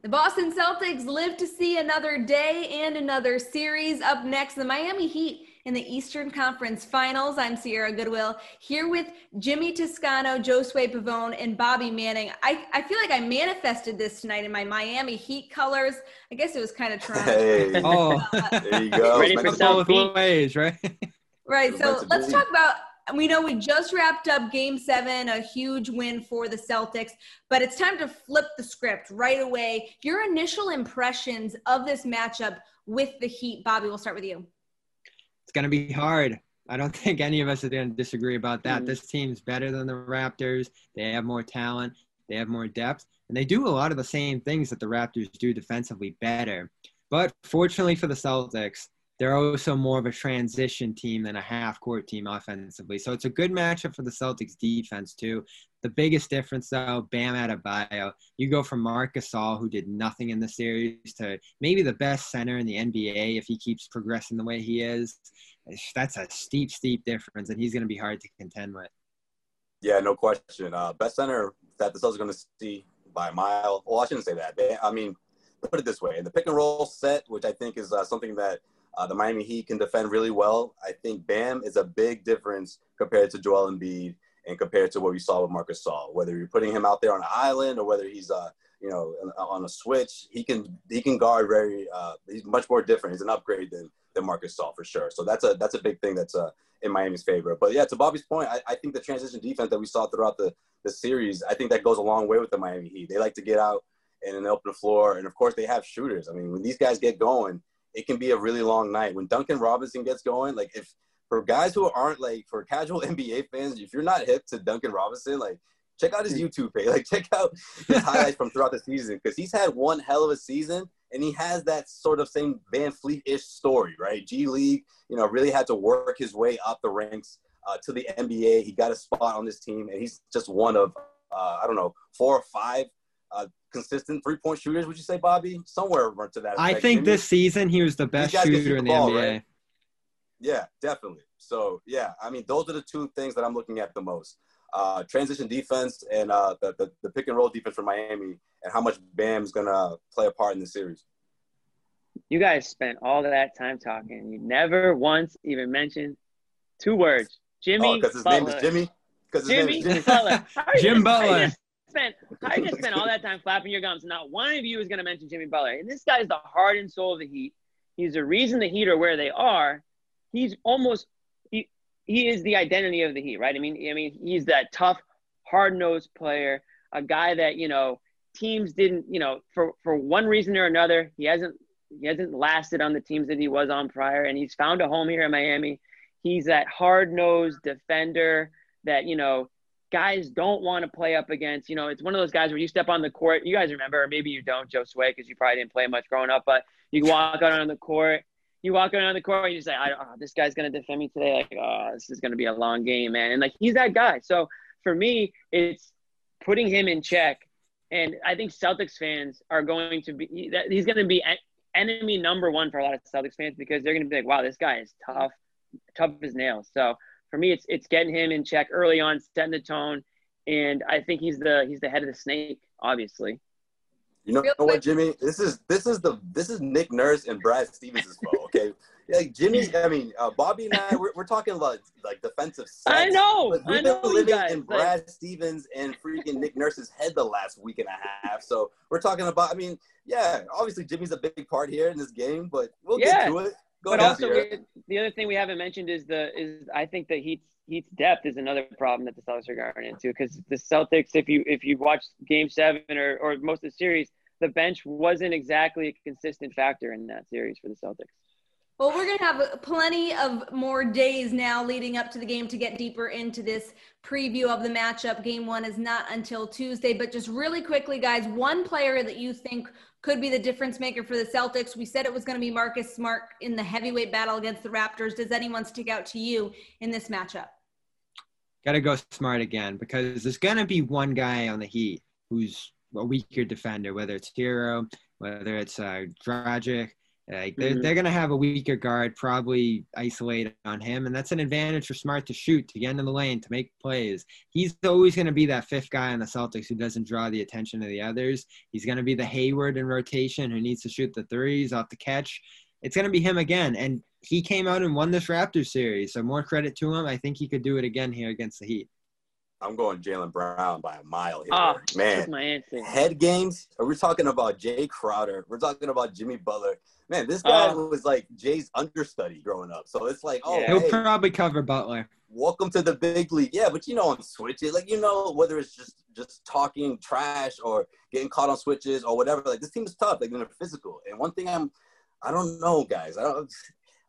The Boston Celtics live to see another day and another series. Up next, the Miami Heat in the Eastern Conference Finals. I'm Sierra Goodwill here with Jimmy Toscano, Josue Pavone, and Bobby Manning. I, I feel like I manifested this tonight in my Miami Heat colors. I guess it was kind of Toronto. Hey, Oh, there you go. Ready for meant to both ways, right? Right. So let's talk about. We know we just wrapped up game seven, a huge win for the Celtics, but it's time to flip the script right away. Your initial impressions of this matchup with the Heat, Bobby, we'll start with you. It's going to be hard. I don't think any of us are going to disagree about that. Mhm. This team's better than the Raptors. They have more talent, they have more depth, and they do a lot of the same things that the Raptors do defensively better. But fortunately for the Celtics, they're also more of a transition team than a half court team offensively. So it's a good matchup for the Celtics defense, too. The biggest difference, though, Bam Adebayo. You go from Marc Gasol, who did nothing in the series, to maybe the best center in the NBA if he keeps progressing the way he is. That's a steep, steep difference, and he's going to be hard to contend with. Yeah, no question. Uh, best center that the Celtics are going to see by a mile. Well, I shouldn't say that. I mean, put it this way: in the pick and roll set, which I think is uh, something that uh, the Miami Heat can defend really well. I think Bam is a big difference compared to Joel Embiid and compared to what we saw with Marcus Gasol. Whether you're putting him out there on an island or whether he's uh, you know on a switch, he can he can guard very. Uh, he's much more different. He's an upgrade than than Marcus Gasol for sure. So that's a that's a big thing that's uh, in Miami's favor. But yeah, to Bobby's point, I, I think the transition defense that we saw throughout the, the series, I think that goes a long way with the Miami Heat. They like to get out and an open floor, and of course they have shooters. I mean, when these guys get going, it can be a really long night. When Duncan Robinson gets going, like if for guys who aren't like for casual NBA fans, if you're not hip to Duncan Robinson, like check out his YouTube page, like check out his highlights from throughout the season because he's had one hell of a season and he has that sort of same VanVleet-ish story, right? G League, you know, really had to work his way up the ranks uh, to the NBA. He got a spot on this team, and he's just one of uh, I don't know four or five uh, consistent three-point shooters. Would you say, Bobby? Somewhere around to that. I effect. think Jimmy? this season he was the best shooter in the the ball, NBA. right? Yeah, definitely. So yeah, I mean, those are the two things that I'm looking at the most: uh, transition defense and uh, the, the the pick and roll defense for Miami, and how much Bam's gonna play a part in the series. You guys spent all that time talking. You never once even mentioned two words. Jimmy Oh, because his Butler. name is Jimmy. Because his Jimmy, name is Jimmy. Butler. How Jim just- how you Butler. Spent, you just spent all that time flapping your gums? And not one of you is going to mention Jimmy Butler. And this guy's the heart and soul of the Heat. He's the reason the Heat are where they are. He's almost he, he is the identity of the Heat, right? I mean, I mean, he's that tough, hard-nosed player, a guy that you know teams didn't, you know, for for one reason or another, he hasn't he hasn't lasted on the teams that he was on prior, and he's found a home here in Miami. He's that hard-nosed defender that you know guys don't want to play up against. You know, it's one of those guys where you step on the court. You guys remember, or maybe you don't, Joe Sway, because you probably didn't play much growing up. But you walk out on the court, you walk out on the court, and you say, I, oh, "This guy's gonna defend me today." Like, oh, this is gonna be a long game, man. And like, he's that guy. So for me, it's putting him in check. And I think Celtics fans are going to be. He's going to be enemy number one for a lot of Celtics fans because they're going to be like, "Wow, this guy is tough, tough as nails." So for me, it's it's getting him in check early on, setting the tone, and I think he's the he's the head of the snake, obviously. You know, Real what. Jimmy? This is this is the this is Nick Nurse and Brad Stevens' fault. Okay, like Jimmy. I mean, uh, Bobby and I, we're, we're talking about like defensive. Sets. I know, Like, I we've know, been you living guys. in like- Brad Stevens and freaking Nick Nurse's head the last week and a half. So we're talking about. I mean, yeah, obviously Jimmy's a big part here in this game, but we'll Yeah. get to it. Go but also we, the other thing we haven't mentioned is the is I think that Heat's Heat's depth is another problem that the Celtics are going into because the Celtics, if you if you watch Game Seven or or most of the series, the bench wasn't exactly a consistent factor in that series for the Celtics. Well, we're going to have plenty of more days now leading up to the game to get deeper into this preview of the matchup. Game one is not until Tuesday, but just really quickly, guys, one player that you think could be the difference maker for the Celtics. We said it was going to be Marcus Smart in the heavyweight battle against the Raptors. Does anyone stick out to you in this matchup? Got to go smart again because there's going to be one guy on the Heat who's a weaker defender, whether it's Herro, whether it's uh, Dragic. Like they're, Mhm. they're gonna have a weaker guard, probably isolate on him, and that's an advantage for Smart to shoot, to get into the lane, to make plays. He's always gonna be that fifth guy on the Celtics who doesn't draw the attention of the others. He's gonna be the Hayward in rotation who needs to shoot the threes off the catch. It's gonna be him again, and he came out and won this Raptors series, so more credit to him. I think he could do it again here against the Heat. I'm going Jaylen Brown by a mile here. Oh, that's man, my answer. head games. We're talking about Jae Crowder. We're talking about Jimmy Butler. Man, this guy Oh. was like Jae's understudy growing up. So it's like, oh, Yeah. He'll hey, probably cover Butler. welcome to the big league. Yeah, but you know on switches, like you know whether it's just just talking trash or getting caught on switches or whatever. Like this team is tough. Like they're physical. And one thing I'm, I don't know, guys. I don't.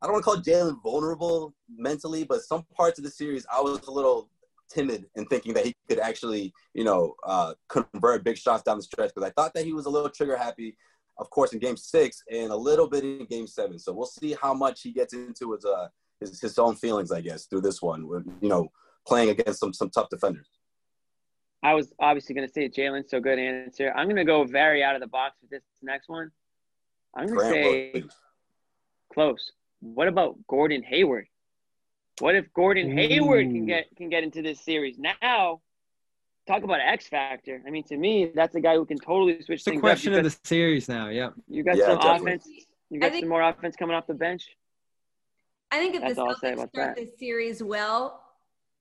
I don't want to call Jalen vulnerable mentally, but some parts of the series I was a little timid in thinking that he could actually, you know, uh, convert big shots down the stretch because I thought that he was a little trigger happy, of course, in Game Six and a little bit in Game Seven. So we'll see how much he gets into his uh his, his own feelings, I guess, through this one. With, you know, playing against some some tough defenders. I was obviously going to say Jaylen, so good answer. I'm going to go very out of the box with this next one. I'm going to say Williams. close. What about Gordon Hayward? What if Gordon Hayward can get can get into this series now? Talk about X factor. I mean, to me, that's a guy who can totally switch It's a things question up. of the series now. Yeah. you got Yeah, some definitely. offense. You got think- some more offense coming off the bench. I think if That's the all I'll say Celtics start that. this series well,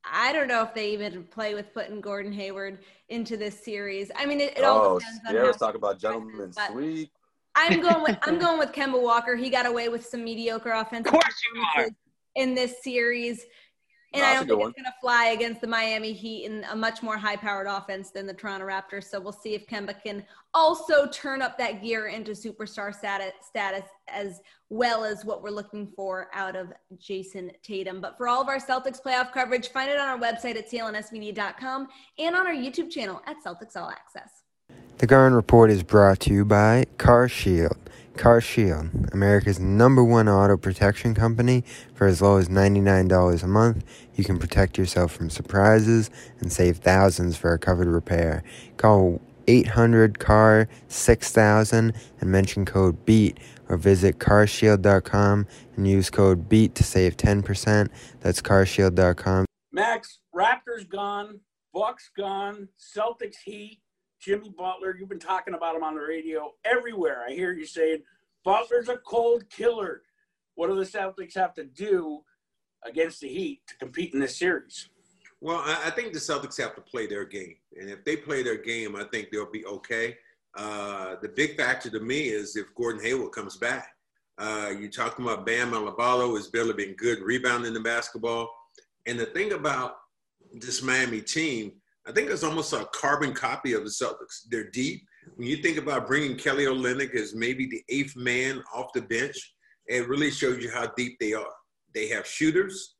I don't know if they even play with putting Gordon Hayward into this series. I mean, it, it all Oh, depends on Sierra's how. talking about gentlemen but- sweep. I'm going with I'm going with Kemba Walker. He got away with some mediocre offense. Of course you are. Performances in this series. And No, I that's a don't good think it's going to fly against the Miami Heat in a much more high-powered offense than the Toronto Raptors. So we'll see if Kemba can also turn up that gear into superstar status, status as well as what we're looking for out of Jayson Tatum. But for all of our Celtics playoff coverage, find it on our website at clnsmedia.com and on our YouTube channel at Celtics All Access. The Garden Report is brought to you by CarShield. CarShield, America's number one auto protection company. For as low as $99 a month, you can protect yourself from surprises and save thousands for a covered repair. Call 800 CAR 6000 and mention code BEAT or visit carshield.com and use code BEAT to save 10%. That's carshield.com. Max, Raptors gone, Bucks gone, Celtics Heat, Jimmy Butler. You've been talking about him on the radio everywhere. I hear you saying Butler's a cold killer. What do the Celtics have to do against the Heat to compete in this series? Well, I, think the Celtics have to play their game, and if they play their game, I think they'll be okay. Uh, the big factor to me is if Gordon Hayward comes back. Uh, you're talking about Bam Adebayo has barely been good rebounding the basketball, and the thing about this Miami team, I think it's almost a carbon copy of the Celtics. They're deep. When you think about bringing Kelly Olynyk as maybe the eighth man off the bench, it really shows you how deep they are. They have shooters.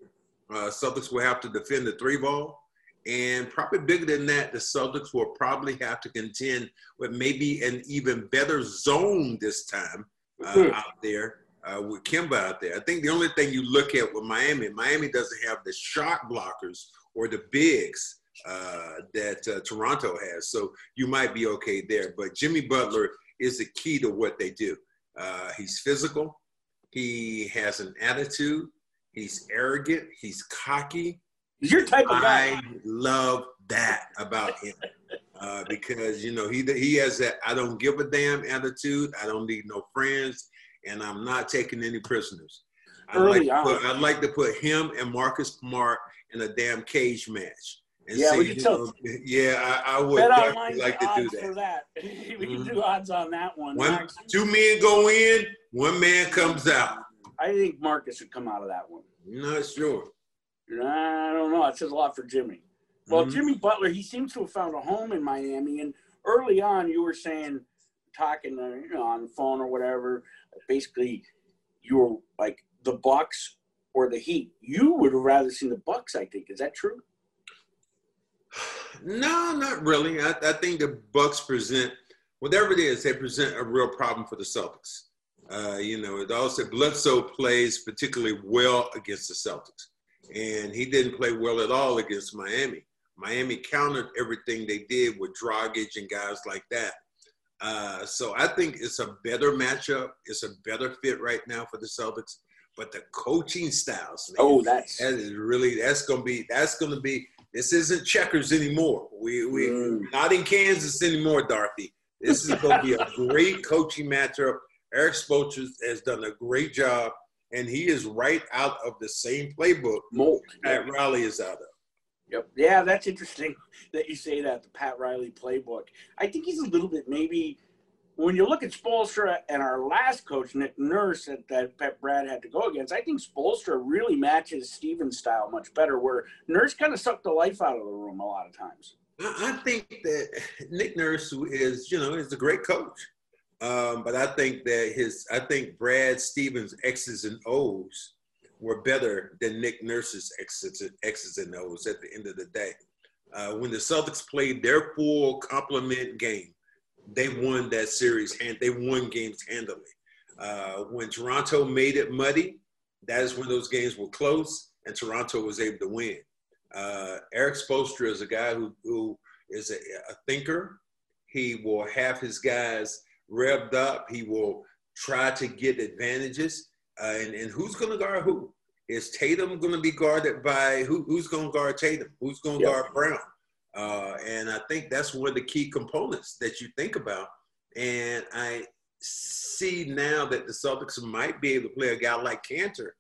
Uh, Celtics will have to defend the three ball. And probably bigger than that, the Celtics will probably have to contend with maybe an even better zone this time uh, Hmm. out there uh, with Kemba out there. I think the only thing you look at with Miami, Miami doesn't have the shot blockers or the bigs uh, that uh, Toronto has. So you might be okay there. But Jimmy Butler is the key to what they do. Uh, he's physical. He has an attitude. He's arrogant. He's cocky. Your type of guy. I love that about him uh, because you know he he has that I don't give a damn attitude. I don't need no friends, and I'm not taking any prisoners. I'd Early like, to put. I'd like to put him and Marcus Smart in a damn cage match. And Yeah, see, we can tell- know, yeah, I, I would Bet definitely online like to do odds for that. that. we can Mhm. do odds on that one. One, Max. two men go in, one man comes out. I think Marcus would come out of that one. Not sure. I don't know. That says a lot for Jimmy. Well, Mhm. Jimmy Butler, he seems to have found a home in Miami. And early on, you were saying, talking, uh, you know, on the phone or whatever. Basically, you were like the Bucks or the Heat. You would have rather seen the Bucks. I think is that true? No, not really. I, I think the Bucks present whatever it is. They present a real problem for the Celtics. Uh, you know, it also Bledsoe plays particularly well against the Celtics, and he didn't play well at all against Miami. Miami countered everything they did with Dragic and guys like that. Uh, so I think it's a better matchup. It's a better fit right now for the Celtics. But the coaching styles, man, Oh, that's that is really that's gonna be that's gonna be this isn't checkers anymore. We we Mm. not in Kansas anymore, Dorothy. This is gonna be a great coaching matchup. Erik Spoelstra has done a great job, and he is right out of the same playbook mold. that Riley is out of. Yep. Yeah, that's interesting that you say that the Pat Riley playbook. I think he's a little bit maybe when you look at Spoelstra and our last coach Nick Nurse that, that Pep Brad had to go against. I think Spoelstra really matches Stevens' style much better. Where Nurse kind of sucked the life out of the room a lot of times. I think that Nick Nurse is, you know, is a great coach. Um, but I think that his, I think Brad Stevens' X's and O's were better than Nick Nurse's X's, X's and O's at the end of the day. Uh, when the Celtics played their full complement game, they won that series and they won games handily. Uh, when Toronto made it muddy, that is when those games were close and Toronto was able to win. Uh, Erik Spoelstra is a guy who, who is a, a thinker. He will have his guys revved up. He will try to get advantages. Uh, and, and who's going to guard who? Is Tatum going to be guarded by who, who's going to guard Tatum? Who's going to Yeah. guard Brown? Uh, and I think that's one of the key components that you think about. And I see now that the Celtics might be able to play a guy like Kanter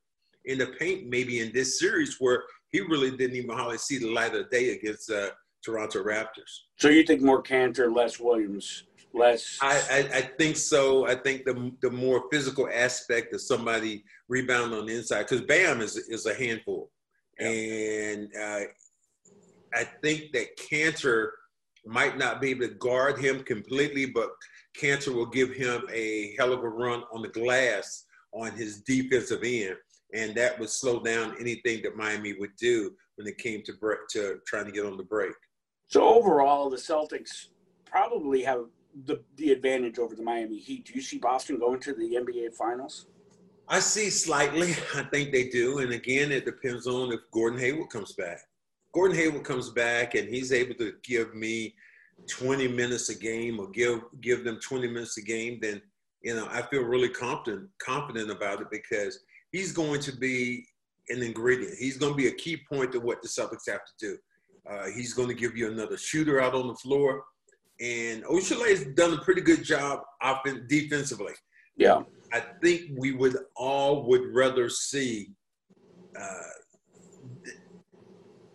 in the paint, maybe in this series where he really didn't even hardly see the light of the day against uh, Toronto Raptors. So you think more Kanter, less Williams, less. I, I, I think so. I think the the more physical aspect of somebody rebound on the inside, because Bam is is a handful, and uh, I think that Kanter might not be able to guard him completely, but Kanter will give him a hell of a run on the glass on his defensive end, and that would slow down anything that Miami would do when it came to break, to trying to get on the break. So overall, the Celtics probably have the the advantage over the Miami Heat. Do you see Boston going to the NBA Finals? I see slightly. I think they do. And again, it depends on if Gordon Hayward comes back. Gordon Hayward comes back and he's able to give me 20 minutes a game or give give them 20 minutes a game, then you know I feel really confident confident about it because he's going to be an ingredient. He's going to be a key point to what the Celtics have to do. Uh, he's going to give you another shooter out on the floor. And Ojeleye has done a pretty good job offen- defensively. Yeah. I think we would all would rather see uh,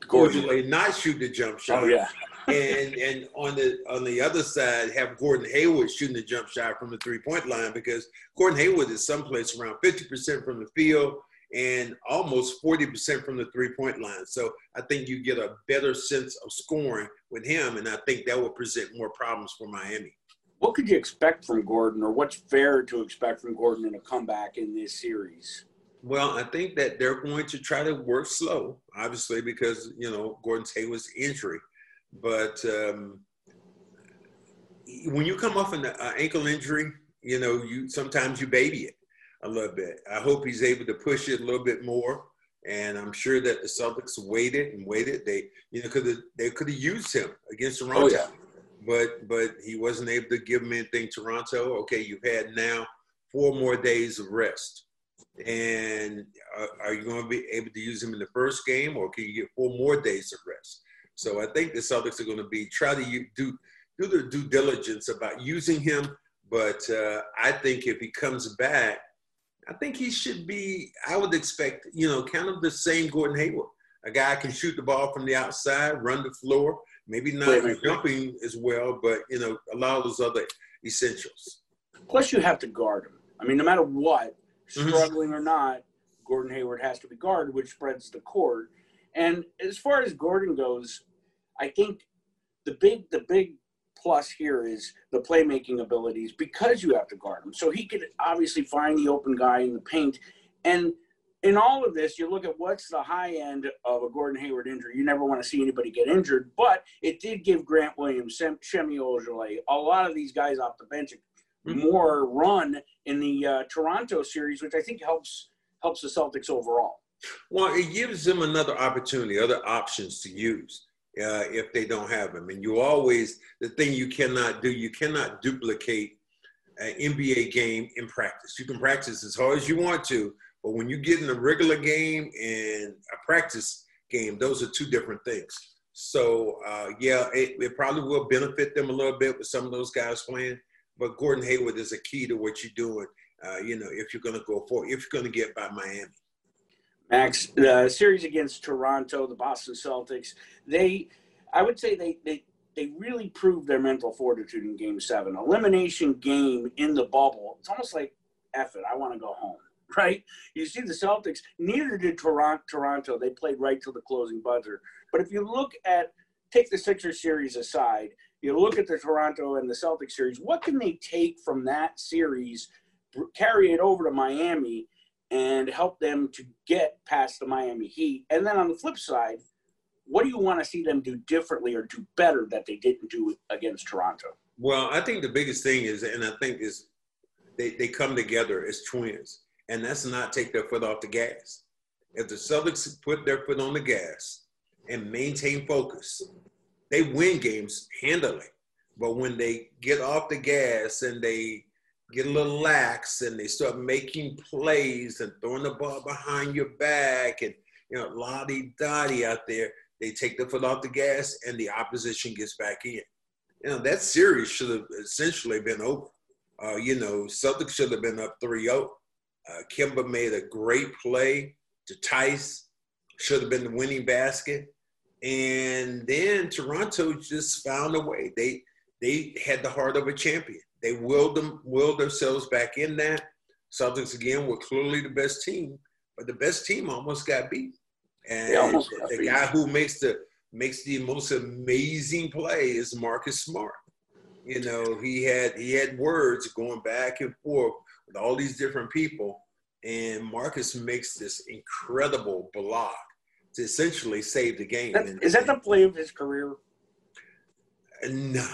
Gordon. Not shoot the jump shot, Oh yeah. and and on the on the other side have Gordon Hayward shooting the jump shot from the three point line because Gordon Hayward is someplace around fifty percent from the field and almost forty percent from the three point line. So I think you get a better sense of scoring with him, and I think that will present more problems for Miami. What could you expect from Gordon, or what's fair to expect from Gordon in a comeback in this series? Well, I think that they're going to try to work slow, obviously, because you know Gordon Hayward's injury. But um, when you come off an uh, ankle injury, you know you sometimes you baby it a little bit. I hope he's able to push it a little bit more, and I'm sure that the Celtics waited and waited. They you know could have they could have used him against Toronto, Oh, yeah. but but he wasn't able to give him anything. Toronto, okay, you've had now four more days of rest. And uh, are you going to be able to use him in the first game, or can you get four more days of rest? So I think the Celtics are going to be try to do do the due diligence about using him. But uh, I think if he comes back, I think he should be. I would expect you know kind of the same Gordon Hayward, a guy can shoot the ball from the outside, run the floor, maybe not Playmaker. jumping as well, but you know a lot of those other essentials. Plus, you have to guard him. I mean, no matter what, Mhm. struggling or not, Gordon Hayward has to be guarded, which spreads the court. And as far as Gordon goes, I think the big the big plus here is the playmaking abilities because you have to guard him. So he could obviously find the open guy in the paint. And in all of this, you look at what's the high end of a Gordon Hayward injury. You never want to see anybody get injured, but it did give Grant Williams, Sem- Semi Ojeleye, a lot of these guys off the bench. More run in the uh, Toronto series, which I think helps helps the Celtics overall. Well, it gives them another opportunity, other options to use. uh, if they don't have them. And you always, the thing you cannot do, you cannot duplicate an NBA game in practice. You can practice as hard as you want to, but when you get in a regular game and a practice game, those are two different things. So, uh, yeah, it, it probably will benefit them a little bit with some of those guys playing. But Gordon Hayward is a key to what you're doing, uh, you know, if you're going to go for, if you're going to get by Miami. Max, the series against Toronto, the Boston Celtics, they, I would say they, they, they really proved their mental fortitude in game seven. Elimination game in the bubble. It's almost like, F it, I want to go home, right? You see the Celtics, neither did Toronto. Toronto. They played right till the closing buzzer. But if you look at, take the Sixers series aside, you look at the Toronto and the Celtics series, what can they take from that series, carry it over to Miami, and help them to get past the Miami Heat? And then on the flip side, what do you want to see them do differently or do better that they didn't do against Toronto? Well, I think the biggest thing is, and I think is they, they come together as twins, and that's not take their foot off the gas. If the Celtics put their foot on the gas and maintain focus, they win games handily. But when they get off the gas and they get a little lax and they start making plays and throwing the ball behind your back and you know lottie dottie out there, they take the foot off the gas and the opposition gets back in. You know that series should have essentially been over. Uh, you know, Celtics should have been up 3-0. Uh, Kemba made a great play to Theis. should have been the winning basket. And then Toronto just found a way. They they had the heart of a champion. They willed them willed themselves back in that. Celtics again were clearly the best team, but the best team almost got beat. And got the beat. guy who makes the makes the most amazing play is Marcus Smart. You know, he had he had words going back and forth with all these different people, and Marcus makes this incredible block to essentially save the game. That, is that the play of his career? No,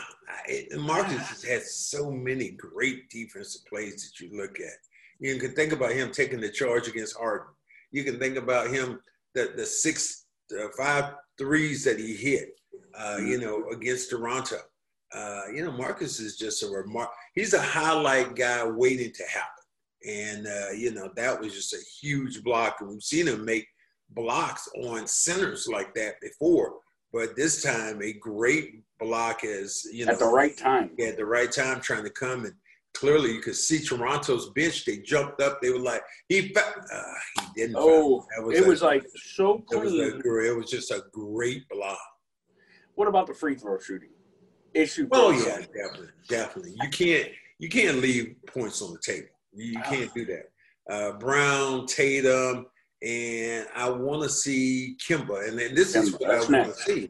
Marcus has had so many great defensive plays that you look at. You can think about him taking the charge against Harden. You can think about him the the six, uh, five threes that he hit, uh, you know, against Toronto. Uh, you know, Marcus is just a remark. He's a highlight guy waiting to happen, and uh, you know that was just a huge block. And we've seen him make blocks on centers like that before, but this time a great block as you know at the right time. At the right time, trying to come and clearly you could see Toronto's bench. They jumped up. They were like, he, uh, he didn't. Oh, was it a, was like so clean. It was, a, it was, just a great block. What about the free throw shooting? Issue. Oh yeah, definitely, definitely. You can't you can't leave points on the table. You, you can't do that. Uh, Brown, Tatum, and I want to see Kemba. and then this Kemba, is what I want to see.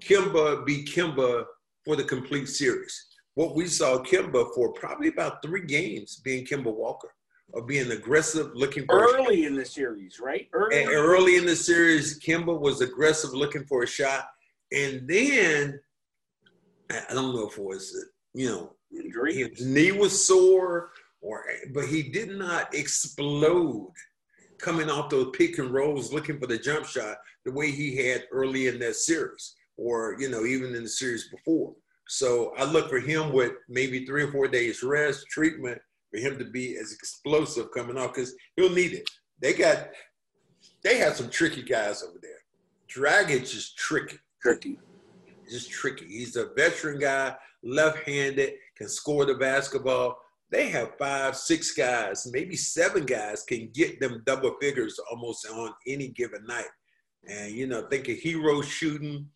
Kemba be Kemba for the complete series. What we saw Kemba for probably about three games being Kemba Walker, or being aggressive, looking for early in the series, right? Early. early in the series, Kemba was aggressive, looking for a shot, and then I don't know if it was you know injury, his knee was sore, or but he did not explode coming off those pick and rolls looking for the jump shot the way he had early in that series or you know even in the series before. So i look for him with maybe three or four days rest treatment for him to be as explosive coming off because he'll need it. They got they have some tricky guys over there. Dragic is tricky. Tricky. Just tricky. He's a veteran guy left-handed can score the basketball they have five, six guys, maybe seven guys can get them double figures almost on any given night. And, you know, think of Herro shooting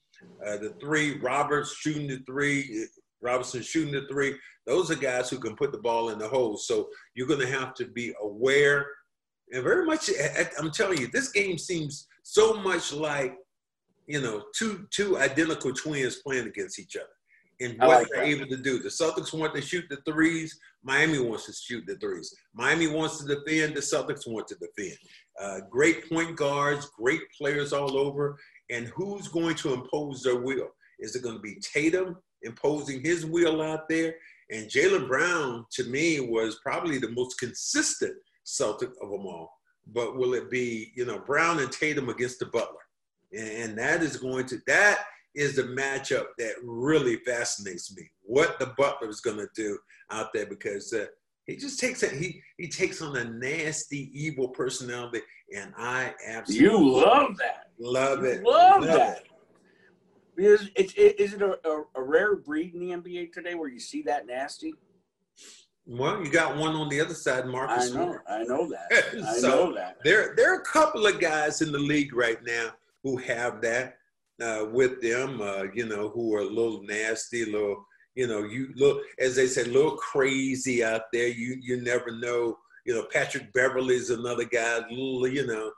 uh, the three, Roberts shooting the three, Robinson shooting the three. Those are guys who can put the ball in the hole. So you're going to have to be aware and very much, I'm telling you, this game seems so much like, you know, two, two identical twins playing against each other and what like they're that. able to do. The Celtics want to shoot the threes. Miami wants to shoot the threes. Miami wants to defend. The Celtics want to defend. Uh, great point guards, great players all over. And who's going to impose their will? Is it going to be Tatum imposing his will out there? And Jaylen Brown, to me, was probably the most consistent Celtic of them all. But will it be, you know, Brown and Tatum against the Butler? And that is going to, that is the matchup that really fascinates me. What the Butler is going to do out there because uh, he just takes it. He he takes on a nasty, evil personality, and I absolutely You love that. love it. Love Love that. it. Is it, it, is it a, a, a rare breed in the NBA today where you see that nasty? Well, you got one on the other side, Marcus. I know. I know that. I So, know that. There, there are a couple of guys in the league right now who have that uh, with them. Uh, you know, who are a little nasty, a little, you know, you look as they say, a little crazy out there. You, you never know. You know, Patrick Beverley is another guy. Little, you know,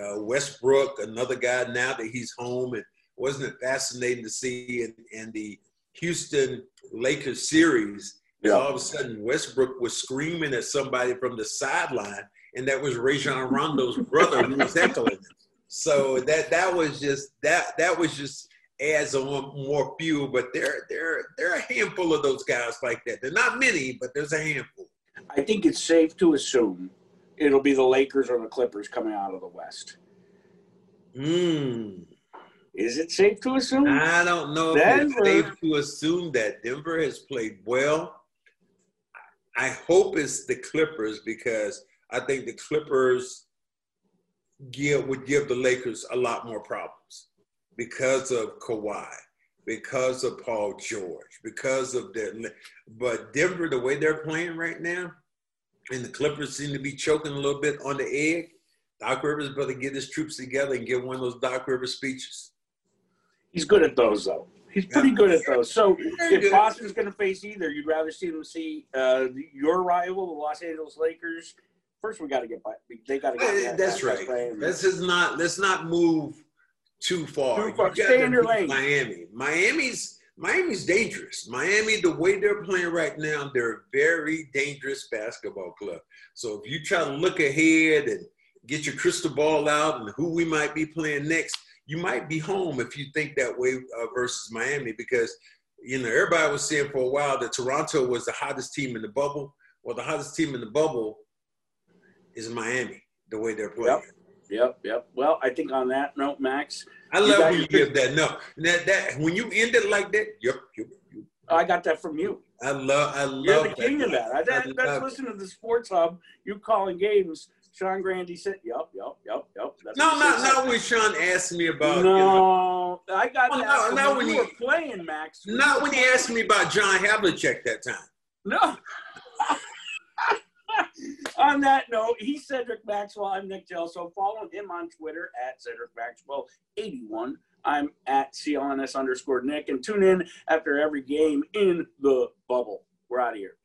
uh, Westbrook, another guy. Now that he's home, and wasn't it fascinating to see in, in the Houston Lakers series? Yeah. All of a sudden, Westbrook was screaming at somebody from the sideline, and that was Rajon Rondo's brother who was heckling him. So that that was just that that was just adds on more fuel. But there there there are a handful of those guys like that. They're not many, but there's a handful. I think it's safe to assume it'll be the Lakers or the Clippers coming out of the West. Mm. Is it safe to assume? I don't know if it's safe to assume that Denver has played well. I hope it's the Clippers because I think the Clippers give would give the Lakers a lot more problems because of Kawhi, because of Paul George, because of their. But Denver, the way they're playing right now, and the Clippers seem to be choking a little bit on the egg. Doc Rivers better get his troops together and give one of those Doc Rivers speeches. He's good at those, though. He's pretty good at those. So if. Boston's going to face either, you'd rather see them see uh, your rival, the Los Angeles Lakers. First, we got to get by. They got to get. That's right. Miami. Let's not let's not move too far. Too far. You Stay in your lane. Miami. Miami's Miami's dangerous. Miami, the way they're playing right now, they're a very dangerous basketball club. So if you try to look ahead and get your crystal ball out and who we might be playing next, you might be home if you think that way uh, versus Miami because you know everybody was saying for a while that Toronto was the hottest team in the bubble. Well, the hottest team in the bubble is Miami. The way they're playing. Yep. Yep, yep. Well, I think on that note, Max, I love when you give that. No, that that when you end it like that, yep, yep, yep. I got that from you. I love, I love. You're the king of that. I, that I that's listening to the Sports Hub. You calling games. Sean Grande said, "Yep, yep, yep, yep." That's No, not not when Sean asked me about. No, You know, I got Well, that. no, not when when you he- were playing, Max. not when he asked me about John Havlicek that time. No. on that note, he's Cedric Maxwell. I'm Nick Gelso. Follow him on Twitter at Cedric Maxwell81. I'm at CLNS underscore Nick. And tune in after every game in the bubble. We're out of here.